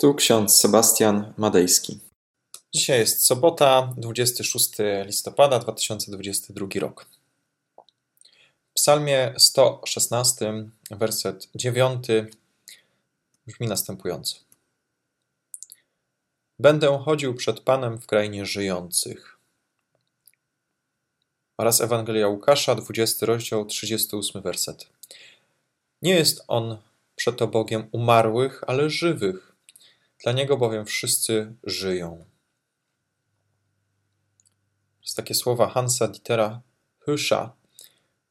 Tu ksiądz Sebastian Madejski. Dzisiaj jest sobota, 26 listopada 2022 rok. W Psalmie 116, werset 9 brzmi następująco: Będę chodził przed Panem w krainie żyjących. Oraz Ewangelia Łukasza, 20 rozdział, 38 werset. Nie jest on przeto Bogiem umarłych, ale żywych. Dla Niego bowiem wszyscy żyją. Przez takie słowa Hansa Dietera Hysza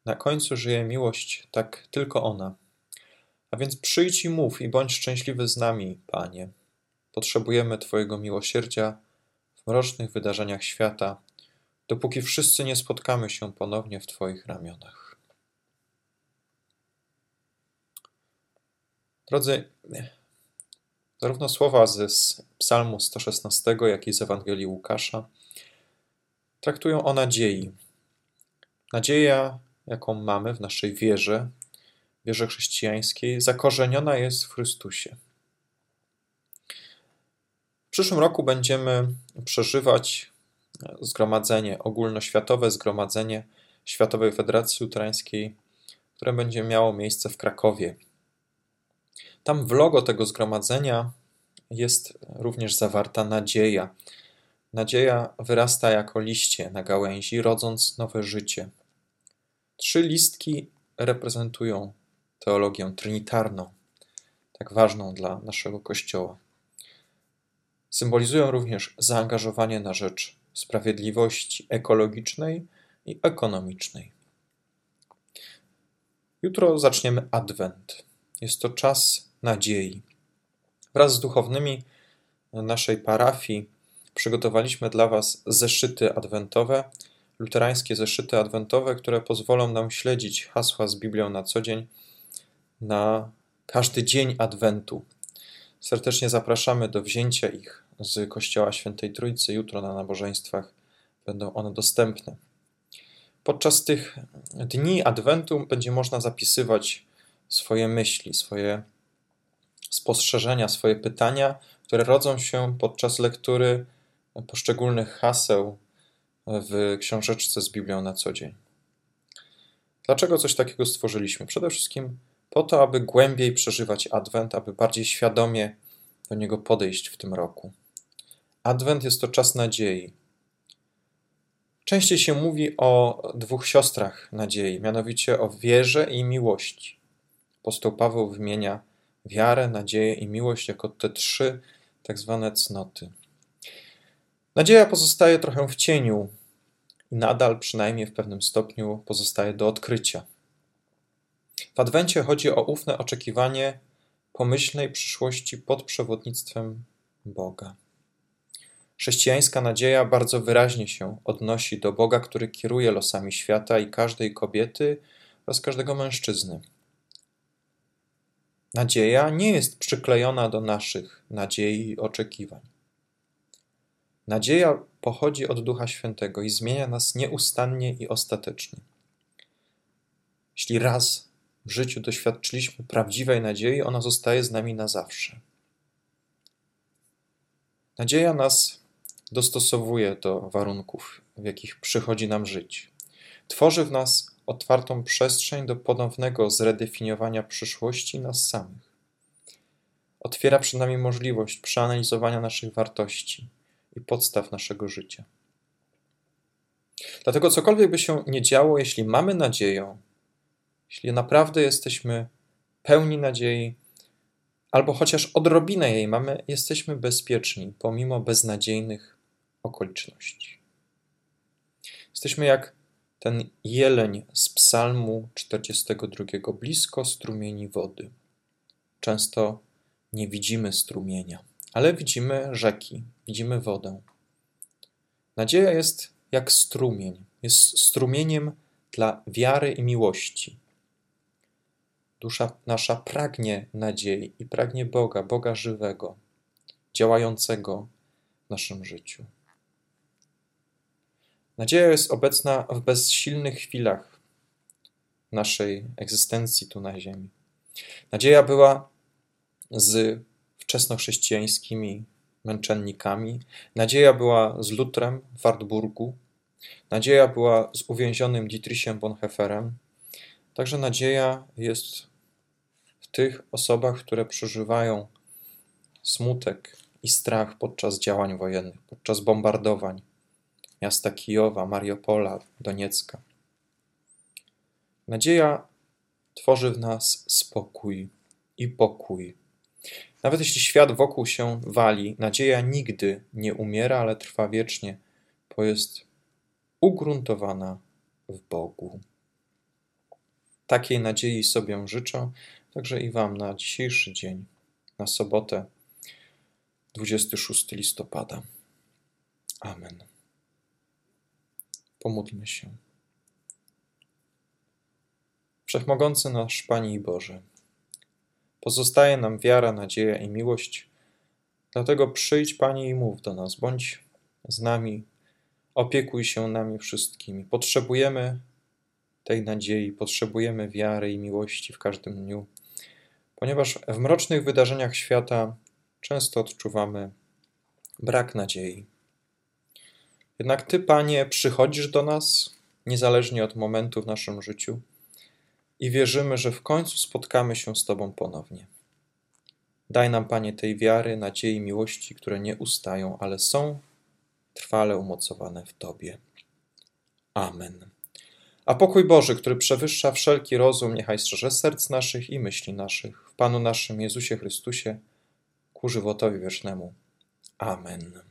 na końcu żyje miłość, tak tylko ona. A więc przyjdź i mów i bądź szczęśliwy z nami, Panie. Potrzebujemy Twojego miłosierdzia w mrocznych wydarzeniach świata, dopóki wszyscy nie spotkamy się ponownie w Twoich ramionach. Drodzy, zarówno słowa z Psalmu 116, jak i z Ewangelii Łukasza traktują o nadziei. Nadzieja, jaką mamy w naszej wierze, wierze chrześcijańskiej, zakorzeniona jest w Chrystusie. W przyszłym roku będziemy przeżywać zgromadzenie, ogólnoświatowe zgromadzenie Światowej Federacji Luterańskiej, które będzie miało miejsce w Krakowie tam w logo tego zgromadzenia jest również zawarta nadzieja. Nadzieja wyrasta jako liście na gałęzi, rodząc nowe życie. Trzy listki reprezentują teologię trinitarną, tak ważną dla naszego Kościoła. Symbolizują również zaangażowanie na rzecz sprawiedliwości ekologicznej i ekonomicznej. Jutro zaczniemy Adwent. Jest to czas nadziei. Wraz z duchownymi naszej parafii przygotowaliśmy dla Was zeszyty adwentowe, luterańskie zeszyty adwentowe, które pozwolą nam śledzić hasła z Biblią na co dzień, na każdy dzień adwentu. Serdecznie zapraszamy do wzięcia ich z Kościoła Świętej Trójcy. Jutro na nabożeństwach będą one dostępne. Podczas tych dni adwentu będzie można zapisywać swoje myśli, swoje spostrzeżenia, swoje pytania, które rodzą się podczas lektury poszczególnych haseł w książeczce z Biblią na co dzień. Dlaczego coś takiego stworzyliśmy? Przede wszystkim po to, aby głębiej przeżywać Adwent, aby bardziej świadomie do niego podejść w tym roku. Adwent jest to czas nadziei. Częściej się mówi o dwóch siostrach nadziei, mianowicie o wierze i miłości. Apostoł Paweł wymienia wiarę, nadzieję i miłość jako te trzy tak zwane cnoty. Nadzieja pozostaje trochę w cieniu i nadal, przynajmniej w pewnym stopniu, pozostaje do odkrycia. W Adwencie chodzi o ufne oczekiwanie pomyślnej przyszłości pod przewodnictwem Boga. Chrześcijańska nadzieja bardzo wyraźnie się odnosi do Boga, który kieruje losami świata i każdej kobiety oraz każdego mężczyzny. Nadzieja nie jest przyklejona do naszych nadziei i oczekiwań. Nadzieja pochodzi od Ducha Świętego i zmienia nas nieustannie i ostatecznie. Jeśli raz w życiu doświadczyliśmy prawdziwej nadziei, ona zostaje z nami na zawsze. Nadzieja nas dostosowuje do warunków, w jakich przychodzi nam żyć. Tworzy w nas otwartą przestrzeń do ponownego zredefiniowania przyszłości nas samych. Otwiera przed nami możliwość przeanalizowania naszych wartości i podstaw naszego życia. Dlatego cokolwiek by się nie działo, jeśli mamy nadzieję, jeśli naprawdę jesteśmy pełni nadziei, albo chociaż odrobinę jej mamy, jesteśmy bezpieczni pomimo beznadziejnych okoliczności. Jesteśmy jak ten jeleń z Psalmu 42, blisko strumieni wody. Często nie widzimy strumienia, ale widzimy rzeki, widzimy wodę. Nadzieja jest jak strumień, jest strumieniem dla wiary i miłości. Dusza nasza pragnie nadziei i pragnie Boga, Boga żywego, działającego w naszym życiu. Nadzieja jest obecna w bezsilnych chwilach naszej egzystencji tu na Ziemi. Nadzieja była z wczesnochrześcijańskimi męczennikami. Nadzieja była z Lutrem w Wartburgu. Nadzieja była z uwięzionym Dietrichem Bonhoefferem. Także nadzieja jest w tych osobach, które przeżywają smutek i strach podczas działań wojennych, podczas bombardowań miasta Kijowa, Mariupola, Doniecka. Nadzieja tworzy w nas spokój i pokój. Nawet jeśli świat wokół się wali, nadzieja nigdy nie umiera, ale trwa wiecznie, bo jest ugruntowana w Bogu. Takiej nadziei sobie życzę, także i Wam na dzisiejszy dzień, na sobotę 26 listopada. Amen. Pomódlmy się. Wszechmogący nasz Panie i Boże, pozostaje nam wiara, nadzieja i miłość, dlatego przyjdź Panie i mów do nas, bądź z nami, opiekuj się nami wszystkimi. Potrzebujemy tej nadziei, potrzebujemy wiary i miłości w każdym dniu, ponieważ w mrocznych wydarzeniach świata często odczuwamy brak nadziei. Jednak Ty, Panie, przychodzisz do nas, niezależnie od momentu w naszym życiu, i wierzymy, że w końcu spotkamy się z Tobą ponownie. Daj nam, Panie, tej wiary, nadziei, miłości, które nie ustają, ale są trwale umocowane w Tobie. Amen. A pokój Boży, który przewyższa wszelki rozum, niechaj strzeże serc naszych i myśli naszych w Panu naszym Jezusie Chrystusie ku żywotowi wiecznemu. Amen.